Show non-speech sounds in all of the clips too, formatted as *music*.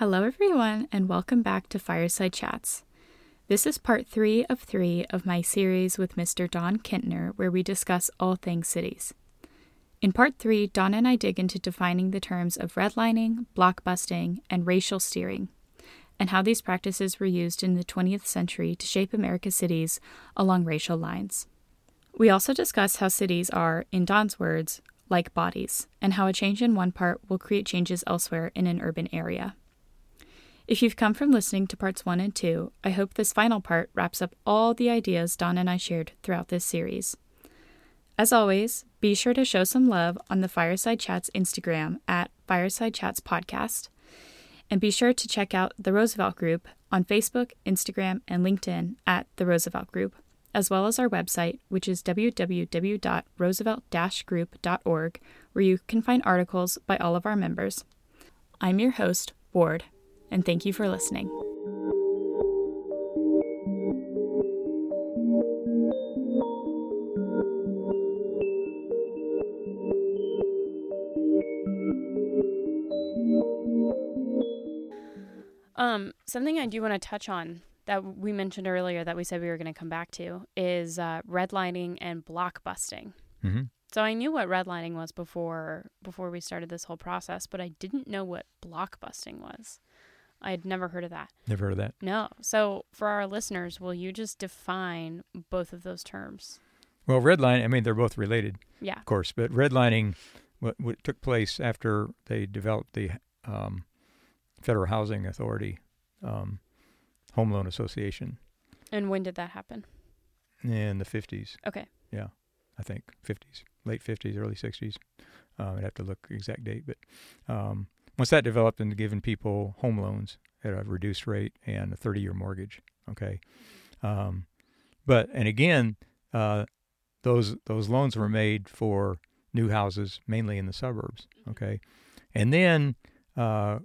Hello, everyone, and welcome back to Fireside Chats. This is part three of three of my series with Mr. Don Kintner, where we discuss all things cities. In part three, Don and I dig into defining the terms of redlining, blockbusting, and racial steering, and how these practices were used in the 20th century to shape America's cities along racial lines. We also discuss how cities are, in Don's words, like bodies, and how a change in one part will create changes elsewhere in an urban area. If you've come from listening to parts one and two, I hope this final part wraps up all the ideas Don and I shared throughout this series. As always, be sure to show some love on the Fireside Chats Instagram at Fireside Chats Podcast. And be sure to check out the Roosevelt Group on Facebook, Instagram, and LinkedIn at the Roosevelt Group, as well as our website, which is www.roosevelt group.org, where you can find articles by all of our members. I'm your host, Ward and thank you for listening. Um, something I do want to touch on that we mentioned earlier that we said we were going to come back to is uh, redlining and blockbusting. Mm-hmm. So I knew what redlining was before before we started this whole process, but I didn't know what blockbusting was. I had never heard of that. Never heard of that. No. So for our listeners, will you just define both of those terms? Well, redlining, I mean, they're both related. Yeah. Of course, but redlining, what, what took place after they developed the um, Federal Housing Authority um, Home Loan Association. And when did that happen? In the 50s. Okay. Yeah, I think 50s, late 50s, early 60s. Um, I'd have to look exact date, but um, once that developed into giving people home loans at a reduced rate and a 30 year mortgage. Okay. Um, but, and again, uh, those, those loans were made for new houses, mainly in the suburbs. Mm-hmm. Okay. And then, uh,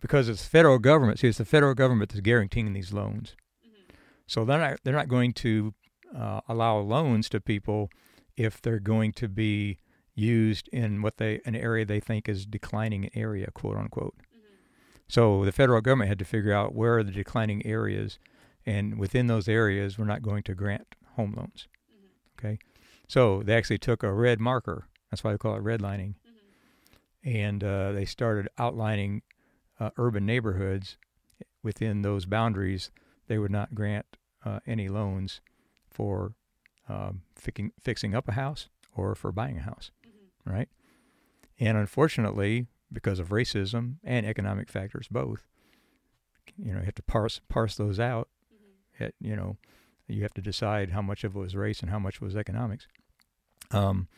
because it's federal government, see, it's the federal government that's guaranteeing these loans. Mm-hmm. So they're not, they're not going to uh, allow loans to people if they're going to be used in what they an area they think is declining area, quote unquote. Mm-hmm. So the federal government had to figure out where are the declining areas, and within those areas, we're not going to grant home loans. Mm-hmm. Okay, so they actually took a red marker. That's why they call it redlining, mm-hmm. and uh, they started outlining uh, urban neighborhoods within those boundaries. They would not grant uh, any loans for um, fixing fixing up a house or for buying a house right? And unfortunately, because of racism and economic factors both, you know, you have to parse parse those out. Mm-hmm. At, you know, you have to decide how much of it was race and how much was economics. Um,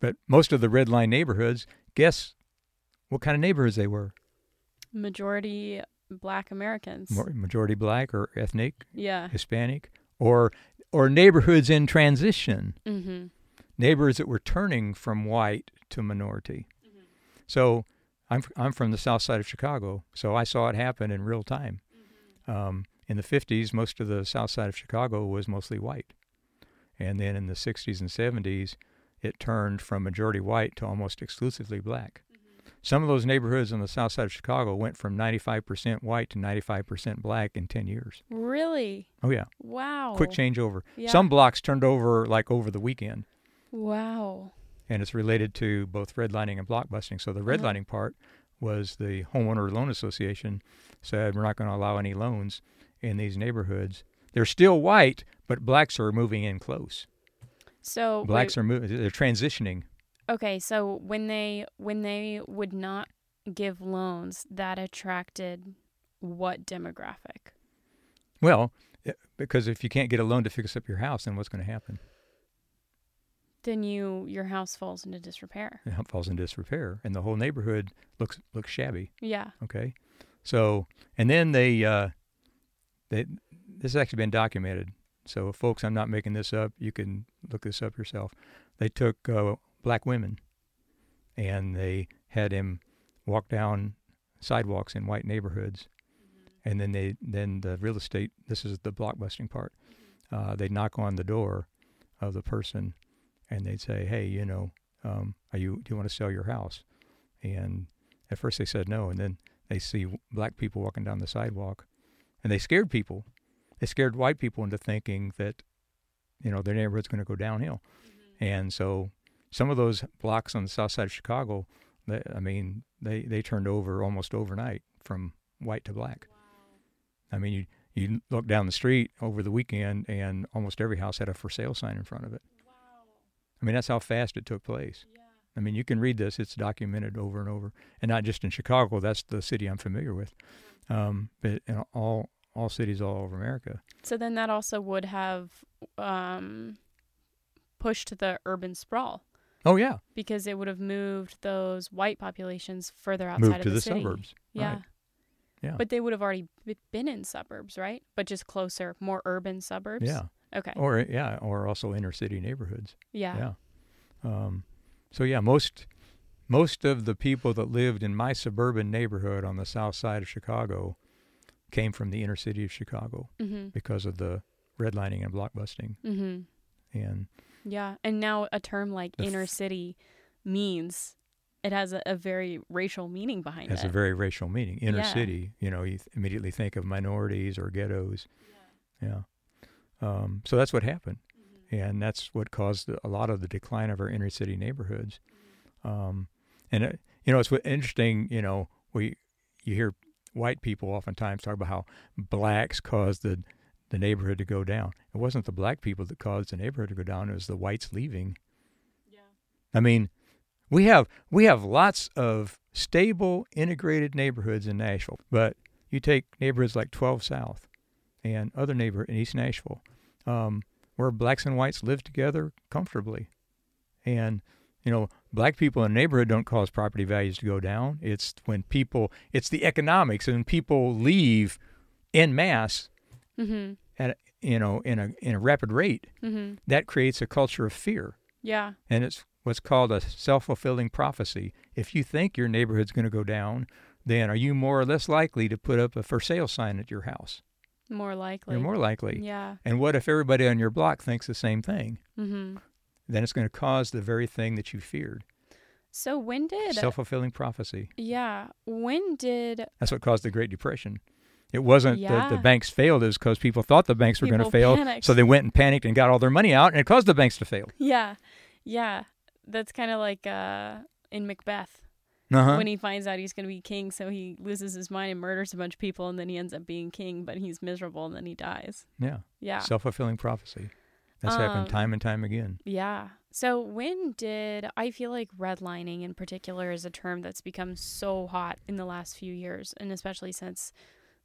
but most of the red line neighborhoods, guess what kind of neighborhoods they were? Majority black Americans. Majority black or ethnic? Yeah. Hispanic or or neighborhoods in transition. Mm-hmm neighbors that were turning from white to minority. Mm-hmm. So I'm I'm from the south side of Chicago, so I saw it happen in real time. Mm-hmm. Um, in the 50s, most of the south side of Chicago was mostly white, and then in the 60s and 70s, it turned from majority white to almost exclusively black. Mm-hmm. Some of those neighborhoods on the south side of Chicago went from 95% white to 95% black in 10 years. Really? Oh yeah. Wow. Quick changeover. Yeah. Some blocks turned over like over the weekend. Wow. And it's related to both redlining and blockbusting. So the uh-huh. redlining uh-huh. part was the homeowner loan association said we're not going to allow any loans in these neighborhoods. They're still white, but blacks are moving in close. So blacks wait, are moving. They're transitioning. Okay, so when they when they would not give loans, that attracted what demographic? Well, because if you can't get a loan to fix up your house, then what's going to happen? Then you your house falls into disrepair. It falls into disrepair, and the whole neighborhood looks looks shabby. Yeah. Okay. So, and then they uh, they this has actually been documented. So, folks, I'm not making this up. You can look this up yourself. They took uh, black women, and they had him walk down sidewalks in white neighborhoods, mm-hmm. and then they then the real estate. This is the blockbusting part. Mm-hmm. Uh, they knock on the door of the person and they'd say, "Hey, you know, um, are you do you want to sell your house?" And at first they said no, and then they see black people walking down the sidewalk, and they scared people. They scared white people into thinking that, you know, their neighborhood's going to go downhill, and so some of those blocks on the south side of Chicago, they, I mean, they they turned over almost overnight from white to black. I mean, you you look down the street over the weekend, and almost every house had a for sale sign in front of it. I mean, that's how fast it took place. I mean, you can read this; it's documented over and over, and not just in Chicago. That's the city I'm familiar with, um, but in all all cities all over America. So then that also would have um, pushed the urban sprawl Oh yeah, because it would have moved those white populations further outside moved of to the, the city. suburbs. Yeah. Right. Yeah. But they would have already been in suburbs, right? But just closer, more urban suburbs. Yeah, Okay. or yeah, or also inner city neighborhoods. yeah. Yeah. Um, so yeah, most most of the people that lived in my suburban neighborhood on the south side of Chicago came from the inner city of Chicago Mhm. because of the redlining and blockbusting. Mhm. And Yeah. And now a term like inner f- city means it has a, a very racial meaning behind has it. Has a very racial meaning. Inner Yeah. city, you know, you th- immediately think of minorities or ghettos. Yeah. Um, so that's what happened, Mm-hmm. and that's what caused a lot of the decline of our inner city neighborhoods. Um, and it, you know, it's interesting. You know, we you hear white people oftentimes talk about how blacks caused the the neighborhood to go down. It wasn't the black people that caused the neighborhood to go down. It was the whites leaving. yeah. I mean, we have we have lots of stable, integrated neighborhoods in Nashville, but you take neighborhoods like 12 South and other neighbor in East Nashville, um, where blacks and whites live together comfortably, and you know, black people in a neighborhood don't cause property values to go down. It's when people, it's the economics, and people leave en masse Mhm. at you know in a in a rapid rate, Mhm. that creates a culture of fear. Yeah. And it's what's called a self fulfilling prophecy. If you think your neighborhood's going to go down, then are you more or less likely to put up a for sale sign at your house? More likely. You're more likely. Yeah. And what if everybody on your block thinks the same thing? Mhm. Then it's going to cause the very thing that you feared. So when did Self fulfilling prophecy. Yeah. When did That's what caused the Great Depression. It wasn't that the banks failed, it was because people thought the banks were going to fail. panicked. So they went and panicked and got all their money out, and it caused the banks to fail. Yeah. Yeah. That's kind of like uh in Macbeth Uh-huh. when he finds out he's going to be king so he loses his mind and murders a bunch of people and then he ends up being king but he's miserable and then he dies. yeah. Yeah. Self fulfilling prophecy. That's happened Um, time and time again. Yeah. So when did I feel like redlining in particular is a term that's become so hot in the last few years and especially since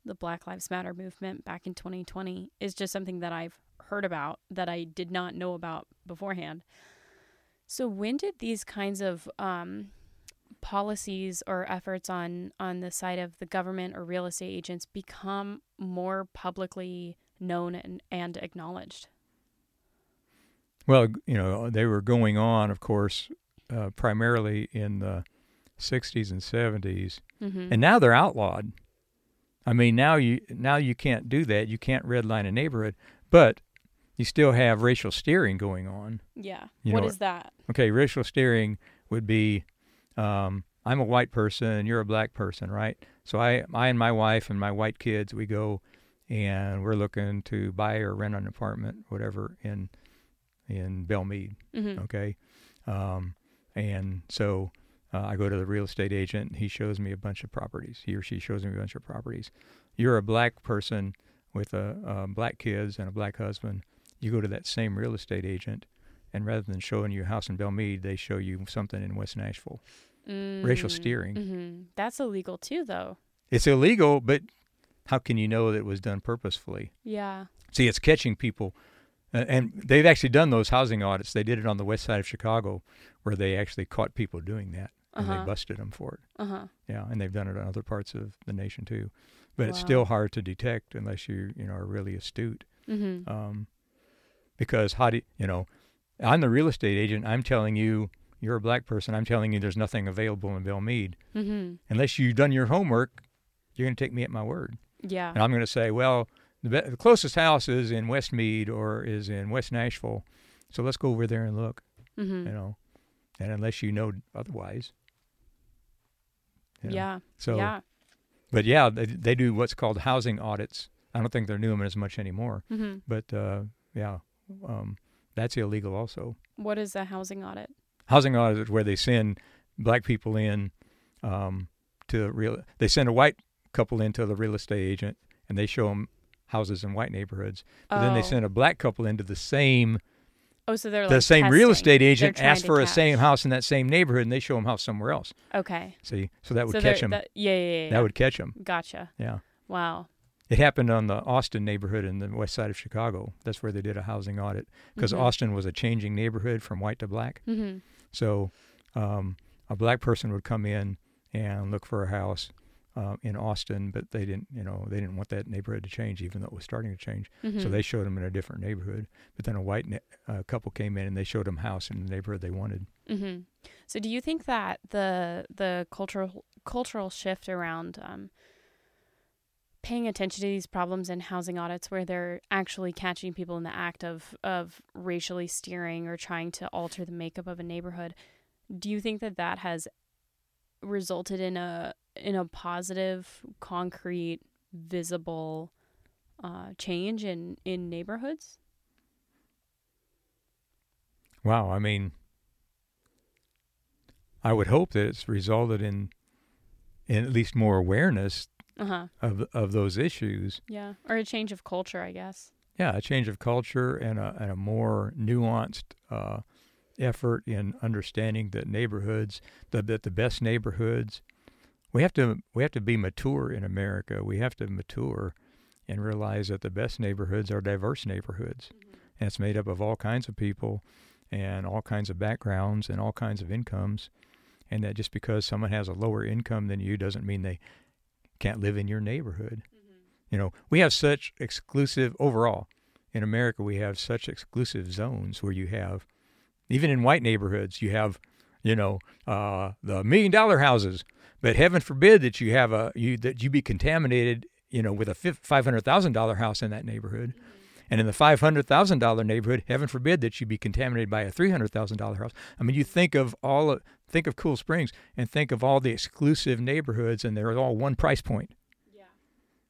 the Black Lives Matter movement back in 2020 is just something that I've heard about that I did not know about beforehand. So when did these kinds of um, policies or efforts on on the side of the government or real estate agents become more publicly known and, and acknowledged? Well, you know, they were going on, of course, uh, primarily in the 60s and 70s, Mm-hmm. and now they're outlawed. I mean, now you now you can't do that. You can't redline a neighborhood, but you still have racial steering going on. yeah. you What know, is that? Okay, racial steering would be, um, I'm a white person you're a black person, right? So I, I and my wife and my white kids, we go and we're looking to buy or rent an apartment, whatever, in in Belle Meade. Mm-hmm. Okay, um, and so uh, I go to the real estate agent. He shows me a bunch of properties. He or she shows me a bunch of properties. You're a black person with a, uh, black kids and a black husband. You go to that same real estate agent, and rather than showing you a house in Belle Meade, they show you something in West Nashville. Racial steering. Mm-hmm. That's illegal too, though. It's illegal, but how can you know that it was done purposefully? Yeah. See, it's catching people. Uh, and they've actually done those housing audits. They did it on the west side of Chicago, where they actually caught people doing that, and Uh-huh. they busted them for it. Uh huh. Yeah, and they've done it in other parts of the nation too. But it's still hard to detect unless you you know are really astute. Mm-hmm. Um, because how do you know? I'm the real estate agent. I'm telling you you're a black person. I'm telling you there's nothing available in Belle Meade Mm-hmm. unless you've done your homework. You're going to take me at my word. Yeah. And I'm going to say, well, the, be- the closest house is in West Meade or is in West Nashville. So let's go over there and look, Mm-hmm. you know. And unless you know otherwise. you know. Yeah. So yeah. but yeah, they, they do what's called housing audits. I don't think they're doing them as much anymore. hmm But uh, yeah, um, that's illegal also. What is a housing audit? Housing audit is where they send black people in um, to real. They send a white couple into the real estate agent, and they show them houses in white neighborhoods. But then they Oh. send a black couple into the same Oh, so they're the like same real estate agent They're trying asks to for a same house in that same neighborhood, and they show them house somewhere else. Okay. See, so that would so catch them. That, yeah, yeah, yeah. That would catch them. Gotcha. Yeah. Wow. It happened on the Austin neighborhood in the west side of Chicago. That's where they did a housing audit because Mhm. Austin was a changing neighborhood from white to black. hmm So um, a black person would come in and look for a house uh, in Austin, but they didn't, you know, they didn't want that neighborhood to change, even though it was starting to change. hmm So they showed them in a different neighborhood. But then a white ne- uh, couple came in and they showed them a house in the neighborhood they wanted. hmm So, do you think that the the cultural cultural shift around um, paying attention to these problems in housing audits, where they're actually catching people in the act of of racially steering or trying to alter the makeup of a neighborhood, do you think that that has resulted in a in a positive, concrete, visible uh, change in in neighborhoods? Wow, I mean, I would hope that it's resulted in, in at least more awareness Uh huh. of of those issues. Yeah, or a change of culture, I guess. Yeah, a change of culture and a and a more nuanced uh, effort in understanding that neighborhoods, that that the best neighborhoods, we have to we have to be mature in America. We have to mature and realize that the best neighborhoods are diverse neighborhoods, and it's made up of all kinds of people and all kinds of backgrounds and all kinds of incomes, and that just because someone has a lower income than you doesn't mean they can't live in your neighborhood. You know, we have such exclusive overall in America. We have such exclusive zones where you have, even in white neighborhoods, you have, you know, uh, the million dollar houses. But heaven forbid that you have a you that you be contaminated, you know, with a five hundred thousand dollar house in that neighborhood. And in the five hundred thousand dollar neighborhood, heaven forbid that you be contaminated by a three hundred thousand dollar house. I mean, you think of all of, think of Cool Springs and think of all the exclusive neighborhoods, and they're all one price point. Yeah.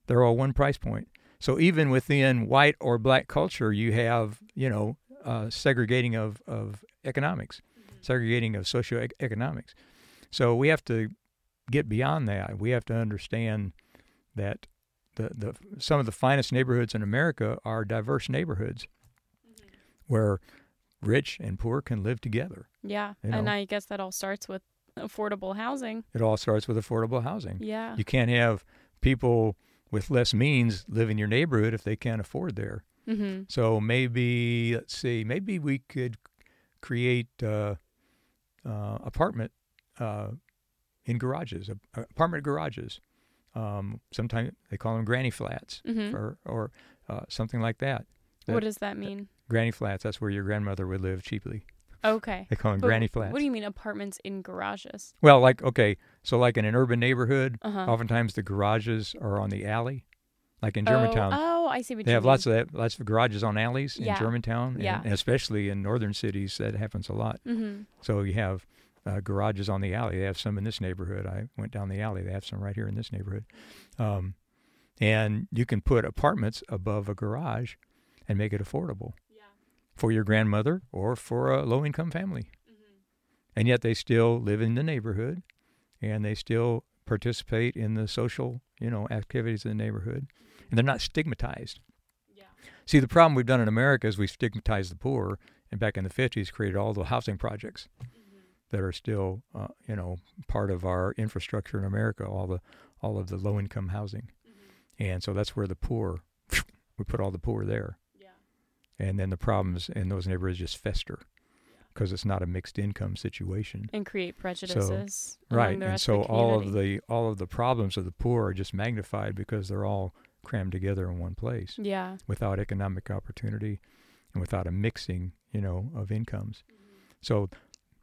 They're all one price point. So even within white or black culture, you have you know uh, segregating of of economics, segregating of socioeconomics. So we have to get beyond that. We have to understand that the, the some of the finest neighborhoods in America are diverse neighborhoods where rich and poor can live together. Yeah, You and. I guess that all starts with affordable housing. It all starts with affordable housing. Yeah. You can't have people with less means live in your neighborhood if they can't afford there. Mm-hmm. So maybe let's see, maybe we could create uh, uh, apartment uh, in garages, apartment garages. Um, sometimes they call them granny flats Mm-hmm. or or uh, something like that. that- what does that mean? Granny flats. That's where your grandmother would live cheaply. Okay. They call them But granny flats. What do you mean apartments in garages? well, like okay, so like in an urban neighborhood, Uh huh. oftentimes the garages are on the alley, like in Germantown. Oh, oh, I see what They you have mean. lots of that, lots of garages on alleys Yeah. in Germantown, and, Yeah. and especially in northern cities, that happens a lot. Mm-hmm. So you have uh, garages on the alley. They have some in this neighborhood. I went down the alley. They have some right here in this neighborhood, um, and you can put apartments above a garage and make it affordable for your grandmother or for a low-income family. And yet they still live in the neighborhood, and they still participate in the social, you know, activities in the neighborhood, and they're not stigmatized. Yeah. See, the problem we've done in America is we stigmatized the poor, and back in the 50s created all the housing projects that are still, uh, you know, part of our infrastructure in America, all the all of the low-income housing. And so that's where the poor, *sniffs* we put all the poor there. Yeah. And then the problems in those neighborhoods just fester because it's not a mixed income situation. And create prejudices. among Right. And so of all of the all of the problems of the poor are just magnified because they're all crammed together in one place Yeah. without economic opportunity and without a mixing, you know, of incomes. So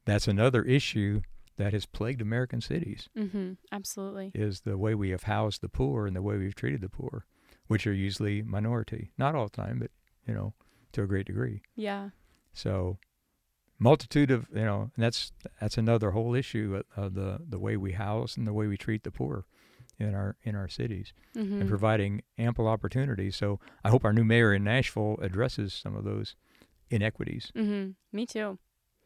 that's another issue that has plagued American cities Mm-hmm. Absolutely. is the way we have housed the poor and the way we've treated the poor, which are usually minority. Not all the time, but you know, to a great degree. Yeah. So multitude of you know, and that's that's another whole issue of, the the way we house and the way we treat the poor in our in our cities Mhm. and providing ample opportunities. So I hope our new mayor in Nashville addresses some of those inequities. Mhm. Me too.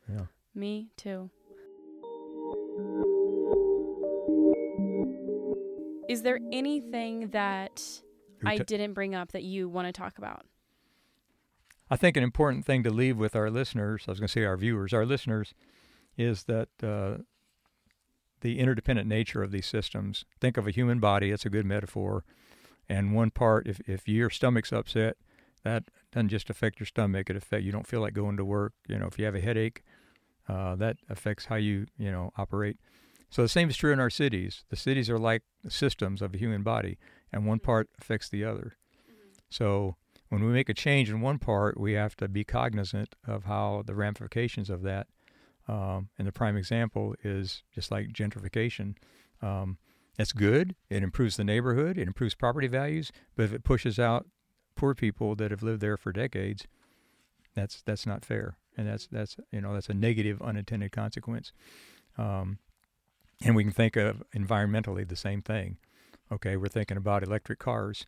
Yeah. Me too. Is there anything that I didn't bring up that you want to talk about? I think an important thing to leave with our listeners, I was going to say our viewers, our listeners, is that uh, the interdependent nature of these systems. Think of a human body, it's a good metaphor. And one part, if, if your stomach's upset, that doesn't just affect your stomach, it affect you don't feel like going to work. You know, if you have a headache, uh, that affects how you, you know, operate. So the same is true in our cities. The cities are like systems of a human body, and one part affects the other. So when we make a change in one part, we have to be cognizant of how the ramifications of that. Um, and the prime example is just like gentrification. Um, that's good. It improves the neighborhood. It improves property values. But if it pushes out poor people that have lived there for decades, that's that's not fair. And that's that's you know that's a negative unintended consequence. Um, and we can think of environmentally the same thing. Okay, we're thinking about electric cars.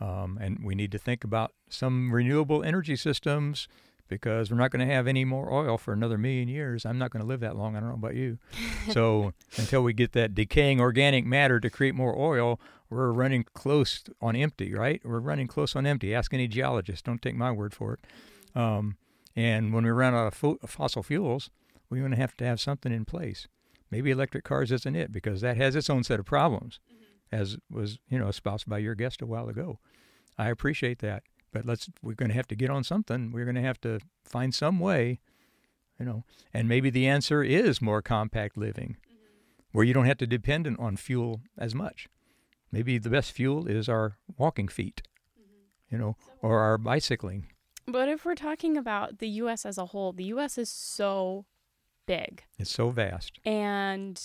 Um, and we need to think about some renewable energy systems because we're not going to have any more oil for another million years. I'm not going to live that long. I don't know about you. so *laughs* until we get that decaying organic matter to create more oil, we're running close on empty, right? We're running close on empty. Ask any geologist. Don't take my word for it. Um, and when we run out of fo- fossil fuels, we're going to have to have something in place. Maybe electric cars isn't it because that has its own set of problems, mm-hmm. as was you know espoused by your guest a while ago. I appreciate that, but let's we're going to have to get on something. We're going to have to find some way, you know, and maybe the answer is more compact living, mm-hmm. where you don't have to depend on fuel as much. Maybe the best fuel is our walking feet, mm-hmm. you know, or our bicycling. But if we're talking about the US as a whole, the US is so big. It's so vast. And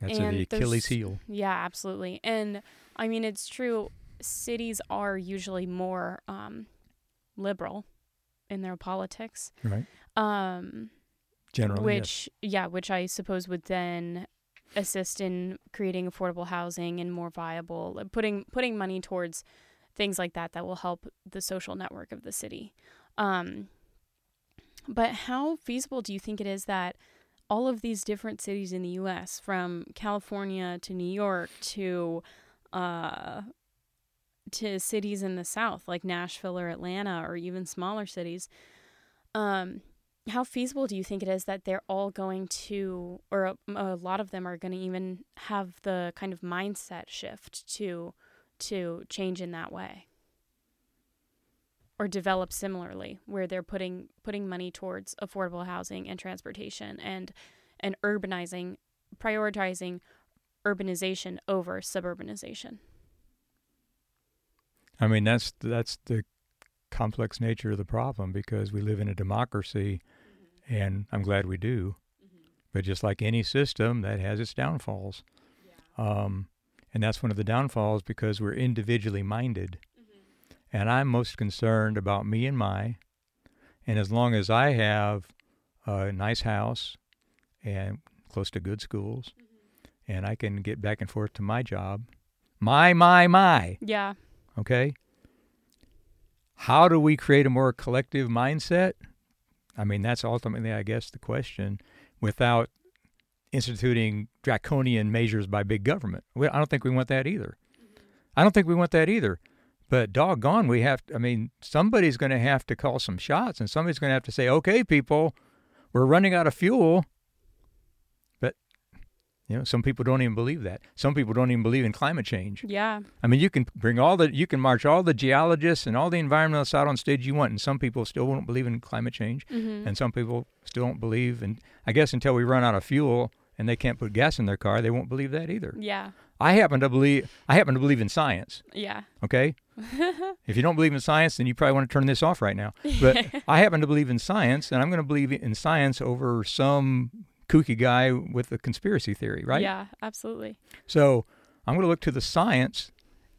That's And the Achilles heel. yeah, absolutely. And I mean, it's true. Cities are usually more um, liberal in their politics. Right. Um, Generally, yes. which yeah which i suppose would then assist in creating affordable housing and more viable putting putting money towards things like that that will help the social network of the city. Um, but how feasible do you think it is that all of these different cities in the us from california to new york to uh, to cities in the south like nashville or atlanta or even smaller cities um, how feasible do you think it is that they're all going to, or a, a lot of them are going to even have the kind of mindset shift to to change in that way, or develop similarly, where they're putting putting money towards affordable housing and transportation and and urbanizing, prioritizing urbanization over suburbanization. I mean, that's that's the complex nature of the problem because we live in a democracy, and I'm glad we do. But just like any system, that has its downfalls, um, and that's one of the downfalls because we're individually minded. Mm-hmm. And I'm most concerned about me and my, and as long as I have a nice house and close to good schools, mm-hmm. and I can get back and forth to my job, my my my Yeah. okay how do we create a more collective mindset i mean that's ultimately i guess the question without instituting draconian measures by big government we, i don't think we want that either i don't think we want that either but doggone we have To, i mean somebody's going to have to call some shots and somebody's going to have to say okay people we're running out of fuel but you know some people don't even believe that some people don't even believe in climate change Yeah. I mean, you can bring all the, you can march all the geologists and all the environmentalists out on stage you want, and some people still won't believe in climate change, Mm-hmm. and some people still don't believe. And I guess until we run out of fuel and they can't put gas in their car, they won't believe that either. yeah. I happen to believe, I happen to believe in science. Yeah. Okay, *laughs* if you don't believe in science, then you probably want to turn this off right now. But *laughs* I happen to believe in science, and I'm going to believe in science over some kooky guy with a conspiracy theory, right? Yeah. Absolutely. So I'm going to look to the science,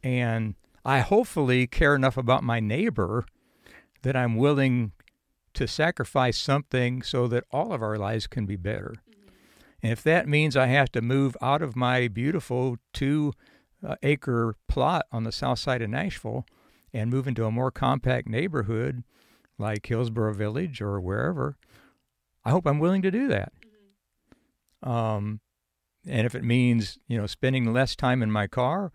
and I hopefully care enough about my neighbor that I'm willing to sacrifice something so that all of our lives can be better. And if that means I have to move out of my beautiful two uh, acre plot on the south side of Nashville and move into a more compact neighborhood like Hillsboro Village or wherever, I hope I'm willing to do that. Um, and if it means you know spending less time in my car,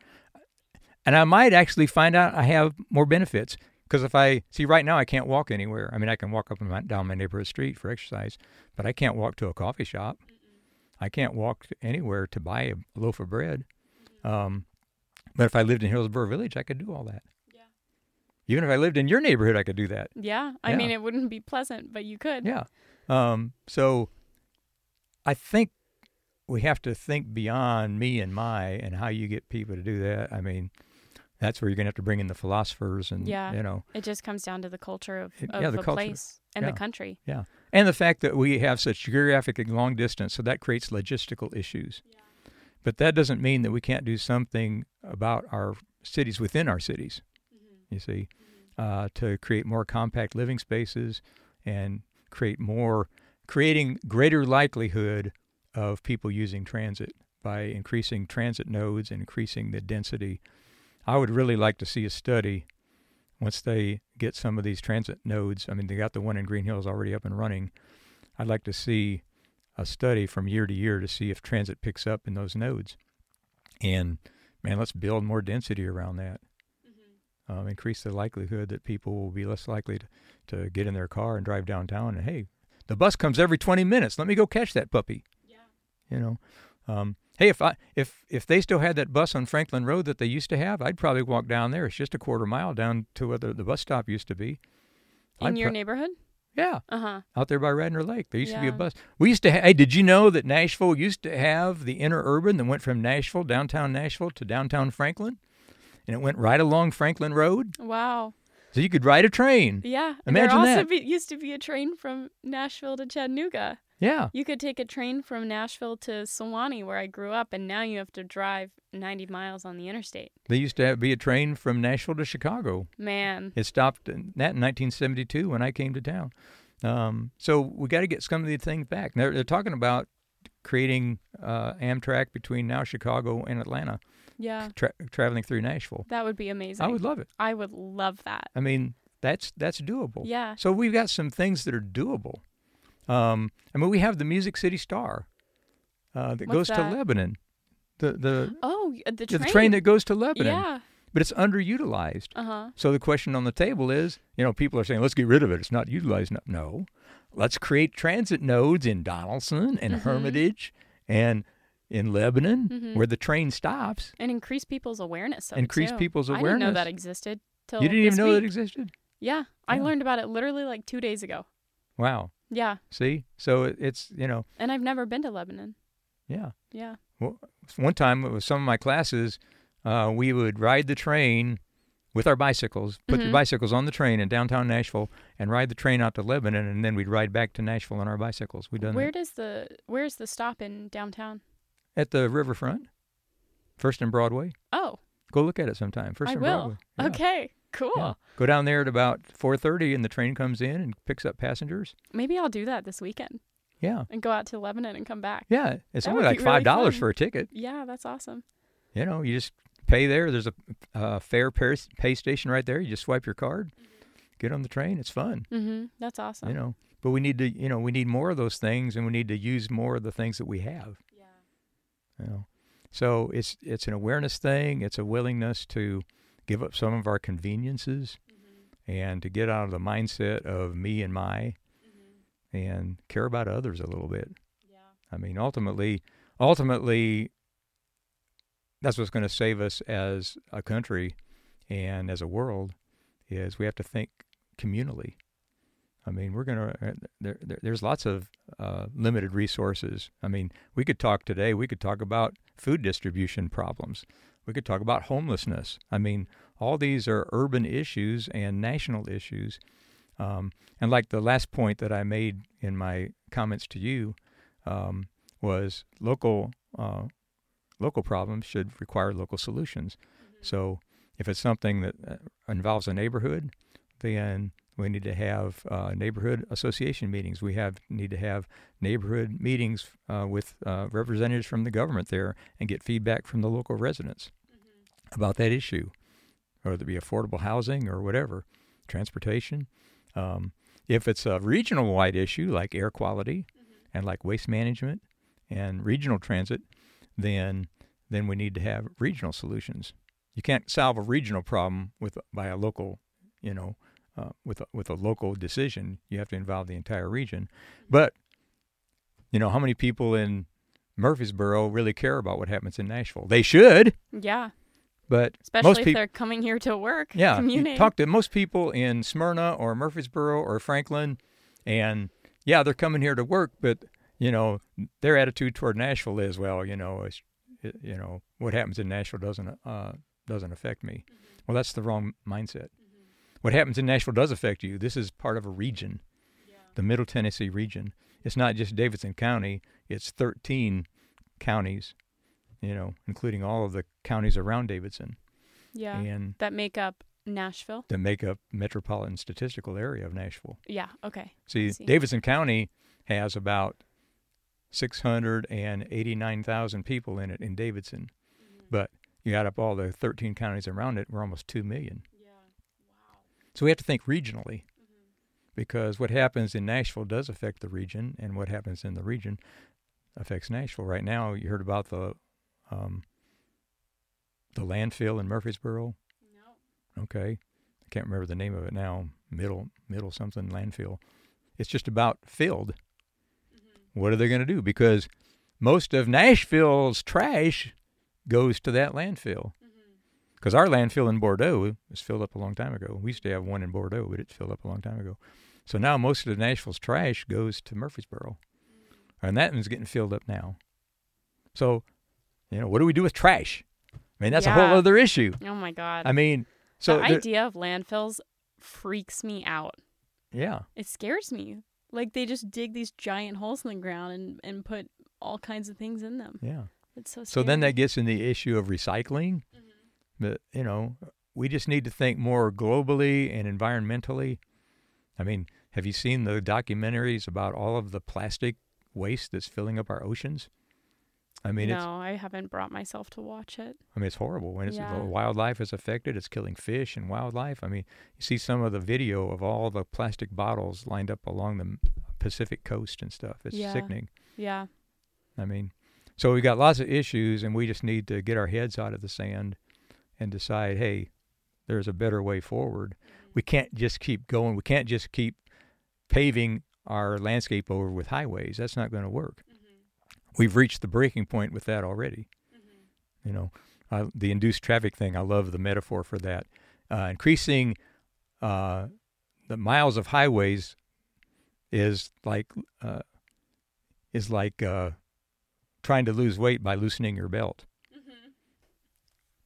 and I might actually find out I have more benefits because if I see right now I can't walk anywhere. I mean I can walk up and down my neighborhood street for exercise, but I can't walk to a coffee shop. I can't walk anywhere to buy a loaf of bread. Um, but if I lived in Hillsboro Village, I could do all that. Yeah. Even if I lived in your neighborhood, I could do that. Yeah. I Yeah. mean, it wouldn't be pleasant, but you could. Yeah. Um, so I think we have to think beyond me and my and how you get people to do that. I mean, that's where you're going to have to bring in the philosophers and, Yeah. you know, It just comes down to the culture of, It- of yeah, the the, culture. place and Yeah. the country. Yeah, and the fact that we have such geographic and long distance, so that creates logistical issues. But that doesn't mean that we can't do something about our cities within our cities. You see, uh, to create more compact living spaces and create more, creating greater likelihood of people using transit by increasing transit nodes and increasing the density. I would really like to see a study once they get some of these transit nodes. I mean, they got the one in Green Hills already up and running. I'd like to see a study from year to year to see if transit picks up in those nodes. And man, let's build more density around that. Um, increase the likelihood that people will be less likely to, to get in their car and drive downtown. And hey, the bus comes every 20 minutes. Let me go catch that puppy. Yeah. You know, um, hey, if I if if they still had that bus on Franklin Road that they used to have, I'd probably walk down there. It's just a quarter mile down to where the, the bus stop used to be. In I'd your pro- neighborhood? Yeah, Uh huh. out there by Radnor Lake. There used to be a bus. We used to. Ha- hey, did you know that Nashville used to have the interurban that went from Nashville, downtown Nashville, to downtown Franklin, and it went right along Franklin Road, Wow. so you could ride a train. Yeah. Imagine there also that. Be, used to be a train from Nashville to Chattanooga. Yeah, You could take a train from Nashville to Sewanee, where I grew up, and now you have to drive 90 miles on the interstate. there used to have, be a train from Nashville to Chicago. Man. It stopped in, that in 1972 when I came to town. Um, so we got to get some of these things back. They're, they're talking about creating uh, Amtrak between now Chicago and Atlanta, Yeah. tra- traveling through Nashville. That would be amazing. I would love it. I would love that. I mean, that's that's doable. Yeah. So we've got some things that are doable. Um, I mean, we have the Music City Star uh, that What's goes that? to Lebanon. The the Oh, the the train. train that goes to Lebanon, Yeah. but it's underutilized. Uh huh. So the question on the table is, you know, people are saying, let's get rid of it. It's not utilized. No, no. let's create transit nodes in Donelson and Mhm. Hermitage and in Lebanon Mhm. where the train stops. And increase people's awareness of Increase people's I didn't know that existed till You didn't even know that existed? Yeah, I Yeah. learned about it literally like two days ago. Wow. Yeah, See? So it, it's, you know, and I've never been to Lebanon. yeah. Yeah. Well, One time with some of my classes, uh, we would ride the train with our bicycles, put the Mhm. bicycles on the train in downtown Nashville, and ride the train out to Lebanon, and then we'd ride back to Nashville on our bicycles. We've done Where that does the where's the stop in downtown? at the riverfront, First and Broadway. Oh, Go look at it sometime. First I and will. Broadway. Yeah. Okay, cool. Yeah. Go down there at about 4:30, and the train comes in and picks up passengers. Maybe I'll do that this weekend Yeah, and go out to Lebanon and come back. yeah. It's That only like five dollars fun. for a ticket. Yeah, that's awesome. You know, you just pay there. There's a uh, fare pay, pay station right there. You just swipe your card, get on the train. It's fun. Mm-hmm. That's awesome. You know, but we need to, you know, we need more of those things, and we need to use more of the things that we have. Yeah. You know, so it's it's an awareness thing. It's a willingness to give up some of our conveniences Mm-hmm. and to get out of the mindset of me and my and care about others a little bit. Yeah. I mean, ultimately, ultimately, that's what's going to save us as a country and as a world is we have to think communally. I mean, we're going to, there, there, there's lots of uh, limited resources. I mean, we could talk today, we could talk about food distribution problems. We could talk about homelessness. I mean, all these are urban issues and national issues. Um, and like the last point that I made in my comments to you um, was local uh, local problems should require local solutions. So if it's something that uh, involves a neighborhood, then we need to have uh, neighborhood association meetings. We have need to have neighborhood meetings uh, with uh, representatives from the government there and get feedback from the local residents. about that issue, whether it be affordable housing or whatever, transportation. Um, if it's a regional wide issue like air quality and like waste management and regional transit, then then we need to have regional solutions. You can't solve a regional problem with by a local, you know, uh, with a, with a local decision. You have to involve the entire region. But you know, how many people in Murfreesboro really care about what happens in Nashville? They should, Yeah. but Especially most if people. they're coming here to work. Yeah, you Commuting. talk to most people in Smyrna or Murfreesboro or Franklin, and yeah, they're coming here to work, but you know their attitude toward Nashville is, well, you know, you know what happens in Nashville doesn't uh, doesn't affect me. Well, that's the wrong mindset. What happens in Nashville does affect you. This is part of a region, the Middle Tennessee region. It's not just Davidson County; it's 13 counties, you know, including all of the counties around Davidson, yeah. and That make up Nashville. that make up metropolitan statistical area of Nashville. Yeah. Okay. See, see. Davidson County has about 689,000 people in it in Davidson, mm. but you add up all the 13 counties around it, we're almost 2 million. So we have to think regionally because what happens in Nashville does affect the region, and what happens in the region affects Nashville. Right now, you heard about the um, the landfill in Murfreesboro. No. Okay, I can't remember the name of it now. Middle middle something landfill. It's just about filled. What are they going to do? Because most of Nashville's trash goes to that landfill. Because our landfill in Bordeaux was filled up a long time ago. We used to have one in Bordeaux, but it filled up a long time ago. So now most of the Nashville's trash goes to Murfreesboro, and that one's getting filled up now. So, you know, what do we do with trash? I mean, that's a whole other issue. Oh my God. I mean, so the idea of landfills freaks me out. yeah, It scares me. Like they just dig these giant holes in the ground and, and put all kinds of things in them. yeah. It's so scary. So then that gets in the issue of recycling. Mm-hmm. But, you know, we just need to think more globally and environmentally. I mean, have you seen the documentaries about all of the plastic waste that's filling up our oceans? I mean, no, I haven't brought myself to watch it. I mean, it's horrible. When it's, Yeah. the wildlife is affected, it's killing fish and wildlife. I mean, you see some of the video of all the plastic bottles lined up along the Pacific coast and stuff. It's Yeah. sickening. Yeah. I mean, so we've got lots of issues, and we just need to get our heads out of the sand and decide, hey, there's a better way forward. We can't just keep going. We can't just keep paving our landscape over with highways. That's not going to work. We've reached the breaking point with that already. You know, uh, the induced traffic thing. I love the metaphor for that. Uh, increasing uh, the miles of highways is like uh, is like uh, trying to lose weight by loosening your belt.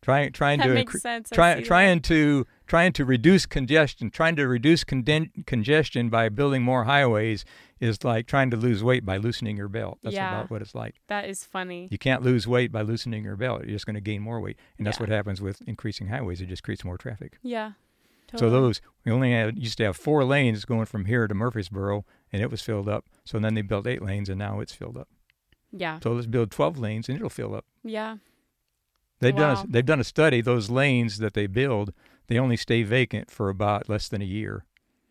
Trying trying That to makes sense. Try, that. trying to trying to reduce congestion, trying to reduce conden- congestion by building more highways is like trying to lose weight by loosening your belt. That's Yeah. about what it's like. That is funny. You can't lose weight by loosening your belt. You're just going to gain more weight, and that's Yeah. what happens with increasing highways. It just creates more traffic. Yeah. Totally. So those we only had used to have four lanes going from here to Murfreesboro, and it was filled up. So then they built eight lanes, and now it's filled up. Yeah. So let's build twelve lanes, and it'll fill up. Yeah. They've done a, they've done a study. Those lanes that they build, they only stay vacant for about less than a year,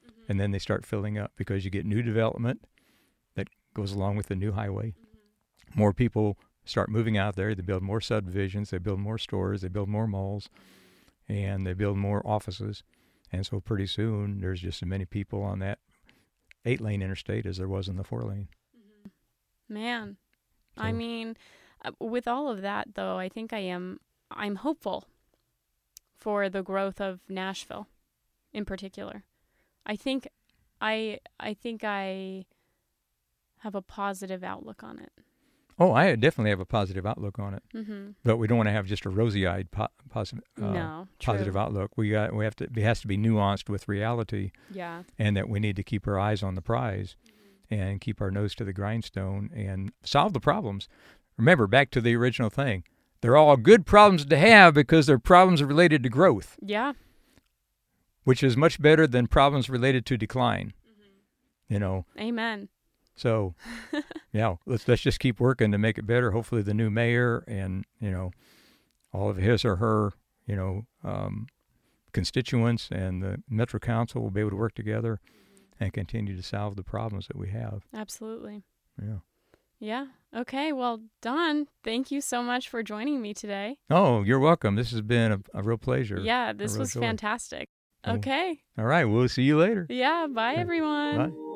Mm-hmm. and then they start filling up because you get new development that goes along with the new highway. Mm-hmm. More people start moving out there. They build more subdivisions. They build more stores. They build more malls, and they build more offices. And so pretty soon, there's just as many people on that eight lane interstate as there was in the four lane. Man. I mean, with all of that though, I think I am I'm hopeful for the growth of Nashville in particular. I think I I think I have a positive outlook on it. Oh, I definitely have a positive outlook on it, Mhm. but we don't want to have just a rosy-eyed po- positive. Uh, no. positive outlook. We got we have to it has to be nuanced with reality, Yeah. and that we need to keep our eyes on the prize, and keep our nose to the grindstone and solve the problems. Remember, back to the original thing. They're all good problems to have because they're problems related to growth, Yeah. which is much better than problems related to decline. You know, Amen. so *laughs* yeah, let's let's just keep working to make it better. Hopefully, the new mayor and you know, all of his or her you know, um, constituents and the Metro Council will be able to work together and continue to solve the problems that we have. Absolutely. Yeah. Yeah. Okay. Well, Don, thank you so much for joining me today. Oh, you're welcome. This has been a, a real pleasure. Yeah, this was joy. fantastic. Okay. All right. We'll see you later. Yeah. Bye, everyone. Bye.